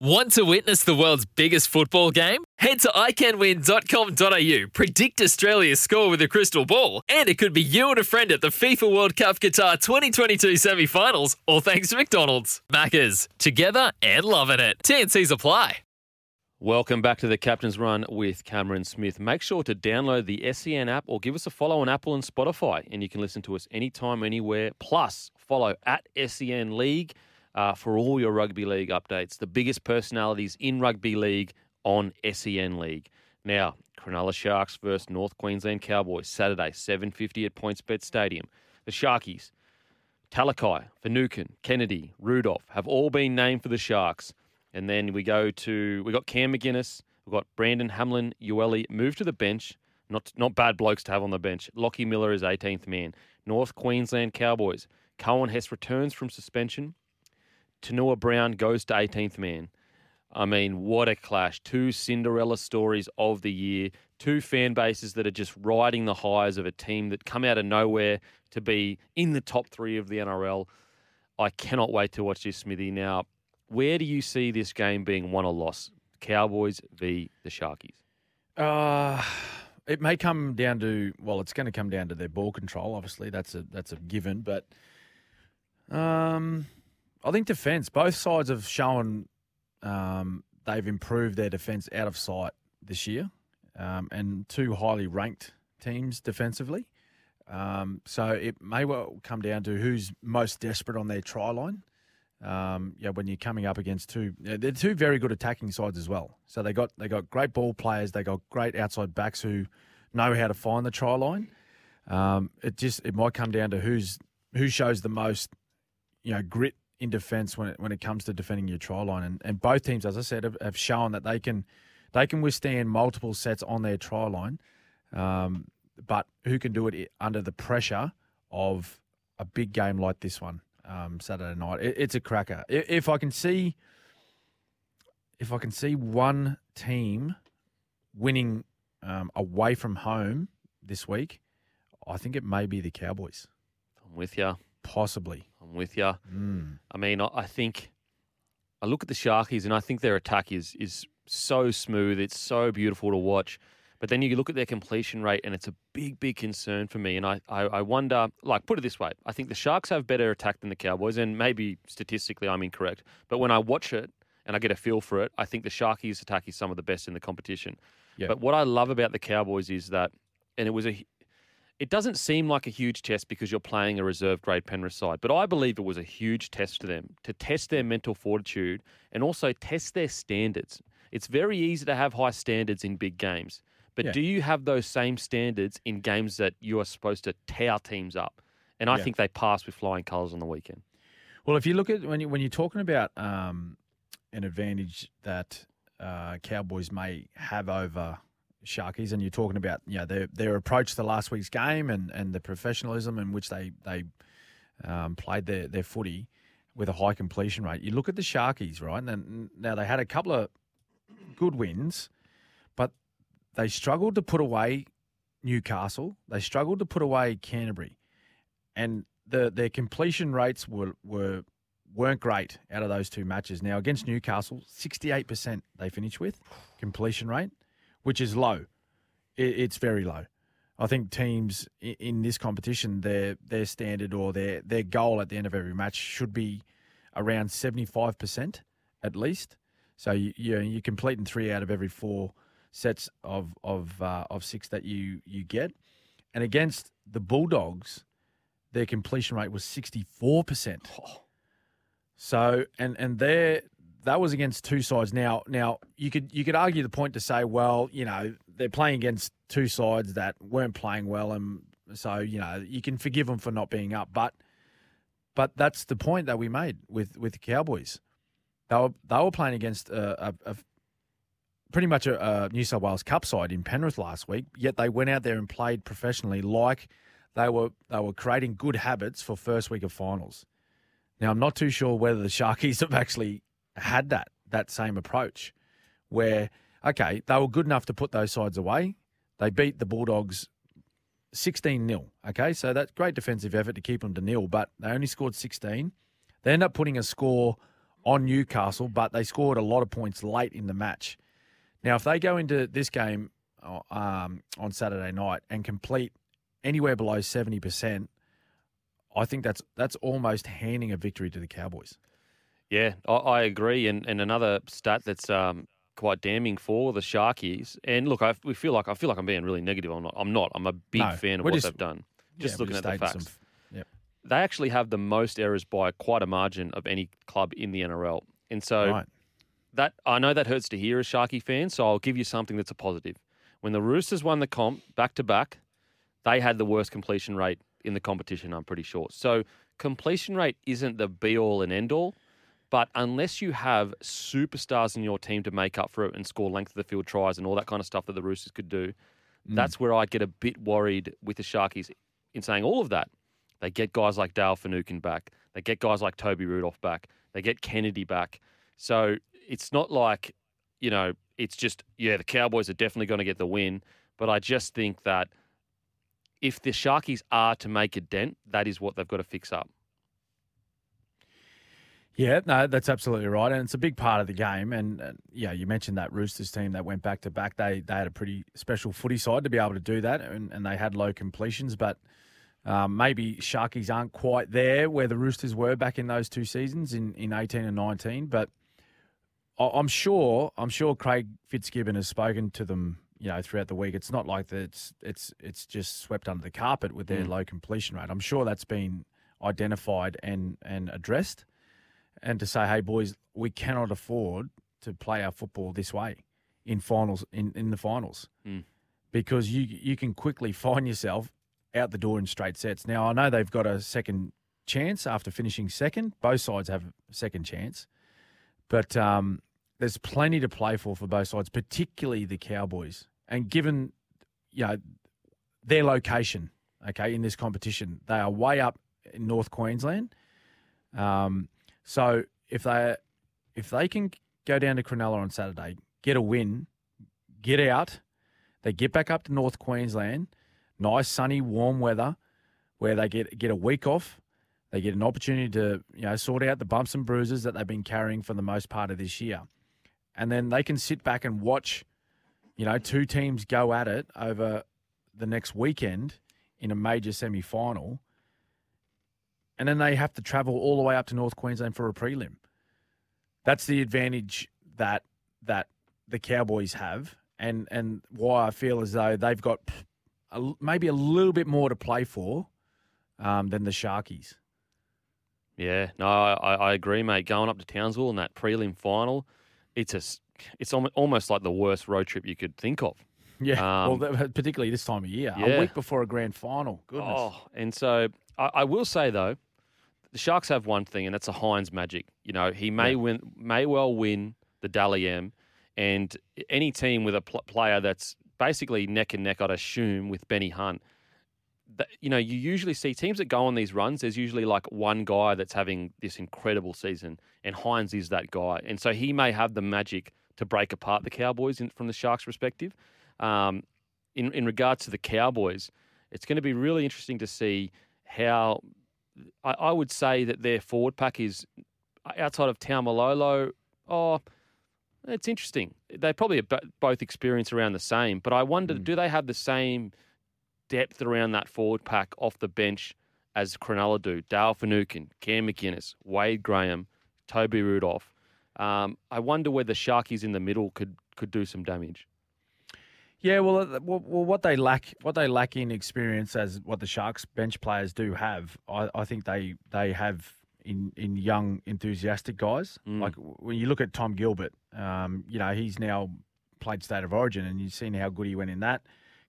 Want to witness the world's biggest football game? Head to iCanWin.com.au, predict Australia's score with a crystal ball, and it could be you and a friend at the FIFA World Cup Qatar 2022 semi finals, all thanks to McDonald's. Maccas, together and loving it. TNC's apply. Welcome back to the Captain's Run with Cameron Smith. Make sure to download the SEN app or give us a follow on Apple and Spotify, and you can listen to us anytime, anywhere. Plus, follow at SEN League uh, for all your rugby league updates. The biggest personalities in rugby league on SEN League. Now, Cronulla Sharks versus North Queensland Cowboys, Saturday, 7.50 at PointsBet Stadium. The Sharkies, Talakai, Finucane, Kennedy, Rudolf have all been named for the Sharks. And then we go to, we got Cam McInnes, we've got Braden Hamlin, Uele moved to the bench. Not, not bad blokes to have on the bench. Lockie Miller is 18th man. North Queensland Cowboys. Coen Hess returns from suspension. Tanua Brown goes to 18th man. I mean, what a clash. Two Cinderella stories of the year. Two fan bases that are just riding the highs of a team that come out of nowhere to be in the top three of the NRL. I cannot wait to watch this, Smithy. Now, where do you see this game being won or lost? Cowboys v. the Sharkies. Uh, it may come down to well, it's going to come down to their ball control. Obviously, that's a that's a given. But um, I think defence. Both sides have shown um, they've improved their defence out of sight this year, um, and two highly ranked teams defensively. Um, so it may well come down to who's most desperate on their try line. Um, yeah, when you're coming up against two, they're two very good attacking sides as well. So they got they got great ball players. They got great outside backs who know how to find the try line. Um, it just it might come down to who's who shows the most, you know, grit in defence when it, when it comes to defending your try line. And, and both teams, as I said, have, have shown that they can they can withstand multiple sets on their try line. Um, but who can do it under the pressure of a big game like this one? um, Saturday night. It, it's a cracker. If I can see, if I can see one team winning um, away from home this week, I think it may be the Cowboys. I'm with you. Possibly. I'm with you. Mm. I mean, I think I look at the Sharkies and I think their attack is is so smooth. It's so beautiful to watch. But then you look at their completion rate, and it's a big, big concern for me. And I, I, I wonder, like, put it this way: I think the Sharks have better attack than the Cowboys, and maybe statistically I'm incorrect. But when I watch it and I get a feel for it, I think the Sharkies' attack is some of the best in the competition. But what I love about the Cowboys is that, and it was a, it doesn't seem like a huge test because you're playing a reserve grade Penrith side, but I believe it was a huge test to them to test their mental fortitude and also test their standards. It's very easy to have high standards in big games. But Yeah. do you have those same standards in games that you are supposed to tear teams up? And I Yeah. think they passed with flying colours on the weekend. Well, if you look at when you when you're talking about um, an advantage that uh, Cowboys may have over Sharkies, and you're talking about you know their their approach to last week's game and, and the professionalism in which they they um, played their their footy with a high completion rate. You look at the Sharkies, right? And then, now they had a couple of good wins, but they struggled to put away Newcastle. They struggled to put away Canterbury, and the their completion rates were were weren't great out of those two matches. Now against Newcastle, sixty eight percent they finished with completion rate, which is low. It, it's very low. I think teams in this competition, their their standard or their their goal at the end of every match should be around seventy five percent at least. So you you you're completing three out of every four sets of of uh, of six that you you get, and against the Bulldogs, their completion rate was sixty four percent. So and and there that was against two sides. Now now you could you could argue the point to say, well, you know, they're playing against two sides that weren't playing well, and so you know you can forgive them for not being up. But but that's the point that we made with with the Cowboys. they were they were playing against a, a, a pretty much a, a New South Wales Cup side in Penrith last week. Yet they went out there and played professionally, like they were they were creating good habits for first week of finals. Now I'm not too sure whether the Sharkies have actually had that that same approach, where okay they were good enough to put those sides away. They beat the Bulldogs 16 0. Okay, so that's great defensive effort to keep them to nil, but they only scored 16. They end up putting a score on Newcastle, but they scored a lot of points late in the match. Now, if they go into this game uh, um, on Saturday night and complete anywhere below 70%, I think that's that's almost handing a victory to the Cowboys. Yeah, I, I agree. And, and another stat that's um, quite damning for the Sharkies. And look, I we feel like I feel like I'm being really negative. I'm not. I'm not. I'm a big No, fan of what just- they've done. Just Yeah, looking at the facts. some- yep. They actually have the most errors by quite a margin of any club in the NRL. And so Right. that I know that hurts to hear as Sharky fans, so I'll give you something that's a positive. When the Roosters won the comp back to back, they had the worst completion rate in the competition, I'm pretty sure. So completion rate isn't the be all and end all, but unless you have superstars in your team to make up for it and score length of the field tries and all that kind of stuff that the Roosters could do, mm. that's where I get a bit worried with the Sharkies in saying all of that. They get guys like Dale Finucane back. They get guys like Toby Rudolf back. They get Kennedy back. So it's not like, you know, it's just, yeah, the Cowboys are definitely going to get the win. But I just think that if the Sharkies are to make a dent, that is what they've got to fix up. Yeah, no, that's absolutely right, and it's a big part of the game. And uh, yeah, you mentioned that Roosters team that went back to back. They they had a pretty special footy side to be able to do that, and, and they had low completions. But um, maybe Sharkies aren't quite there where the Roosters were back in those two seasons in, in eighteen and nineteen. But I- I'm sure I'm sure Craig Fitzgibbon has spoken to them. You know, throughout the week, it's not like that. It's it's it's just swept under the carpet with their low completion rate. I'm sure that's been identified and and addressed and to say, hey, boys, we cannot afford to play our football this way in finals in, in the finals Mm. because you you can quickly find yourself out the door in straight sets. Now I know they've got a second chance after finishing second. Both sides have a second chance, but um, there's plenty to play for for both sides, particularly the Cowboys. And given you know their location, okay, in this competition, they are way up in North Queensland. Um, so if they if they can go down to Cronulla on Saturday, get a win, get out, they get back up to North Queensland, nice sunny warm weather, where they get get a week off, they get an opportunity to you know sort out the bumps and bruises that they've been carrying for the most part of this year, and then they can sit back and watch, you know, two teams go at it over the next weekend in a major semi final and then they have to travel all the way up to North Queensland for a prelim. That's the advantage that that the Cowboys have, and and why I feel as though they've got a, maybe a little bit more to play for um, than the Sharkies. Yeah, no, I, I agree, mate. Going up to Townsville in that prelim final, it's a, it's almost like the worst road trip you could think of. Yeah, Um, well, particularly this time of year, yeah. a week before a grand final. Goodness. Oh, and so I, I will say though, the Sharks have one thing, and that's a Hynes magic. You know, he may Yeah. win, may well win the Dally M, and any team with a pl- player that's basically neck and neck, I'd assume, with Benny Hunt. That, you know, you usually see teams that go on these runs. There's usually like one guy that's having this incredible season, and Hynes is that guy. And so he may have the magic to break apart the Cowboys in, from the Sharks' perspective. Um, in in regards to the Cowboys, it's going to be really interesting to see how. I, I would say that their forward pack is outside of Taumalolo. Oh, it's interesting. They probably both experience around the same, but I wonder, do they have the same depth around that forward pack off the bench as Cronulla do? Dale Finucane, Cam McInnes, Wade Graham, Toby Rudolf. Um, I wonder whether Sharkies in the middle could could do some damage. Yeah, well, uh, well, well, what they lack, what they lack in experience, as what the Sharks bench players do have, I, I think they they have in in young enthusiastic guys. Mm. Like when you look at Tom Gilbert, um, you know he's now played State of Origin, and you've seen how good he went in that.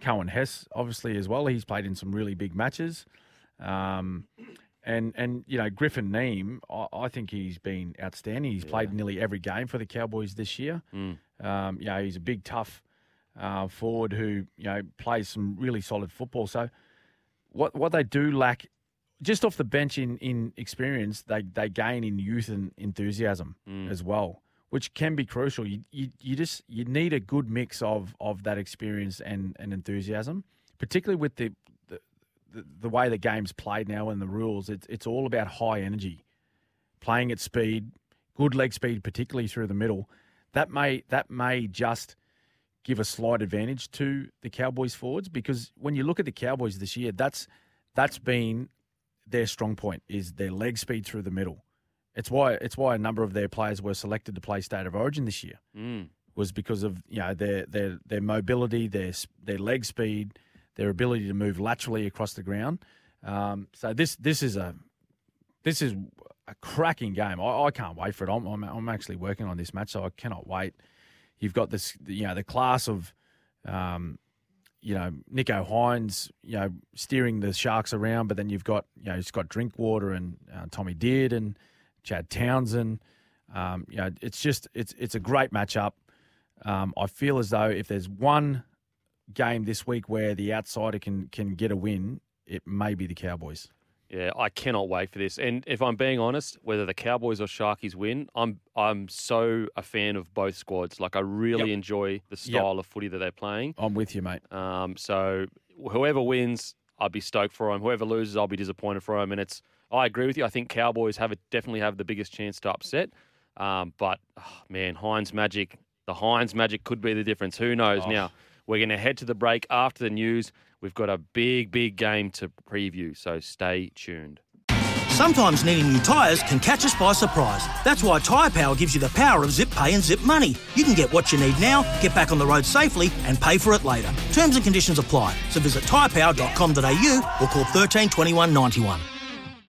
Coen Hess, obviously as well, he's played in some really big matches. Um, And and you know Griffin Neame, I, I think he's been outstanding. He's played nearly every game for the Cowboys this year. Mm. Um, you know he's a big, tough uh, forward who you know plays some really solid football. So what what they do lack, just off the bench in in experience, they they gain in youth and enthusiasm as well, which can be crucial. You, you you just you need a good mix of of that experience and and enthusiasm, particularly with the the, the, the way the game's played now and the rules. It's it's all about high energy, playing at speed, good leg speed, particularly through the middle. That may that may just give a slight advantage to the Cowboys forwards because when you look at the Cowboys this year, that's that's been their strong point is their leg speed through the middle. It's why it's why a number of their players were selected to play State of Origin this year Mm. was because of you know their their their mobility, their their leg speed, their ability to move laterally across the ground. Um, so this this is a this is a cracking game. I, I can't wait for it. I'm, I'm I'm actually working on this match, so I cannot wait. You've got this you know the class of um, you know Nicho Hynes, you know steering the Sharks around, but then you've got you know Scott Drinkwater and uh, Tommy Dearden and Chad Townsend. Um, you know, it's just it's it's a great matchup. Um, I feel as though if there's one game this week where the outsider can can get a win, it may be the Cowboys. Yeah, I cannot wait for this. And if I'm being honest, whether the Cowboys or Sharkies win, I'm I'm so a fan of both squads. Like I really Yep. enjoy the style of footy that they're playing. I'm with you, mate. Um, so whoever wins, I'll be stoked for them. Whoever loses, I'll be disappointed for them. And it's I agree with you. I think Cowboys have a, definitely have the biggest chance to upset. Um, but oh, man, Hynes magic, the Hynes magic could be the difference. Who knows? Oh. Now we're going to head to the break after the news. We've got a big, big game to preview. So stay tuned. Sometimes needing new tyres can catch us by surprise. That's why Tyre Power gives you the power of zip pay and zip money. You can get what you need now, get back on the road safely, and pay for it later. Terms and conditions apply. So visit tyrepower.com.au or call 13 21 91.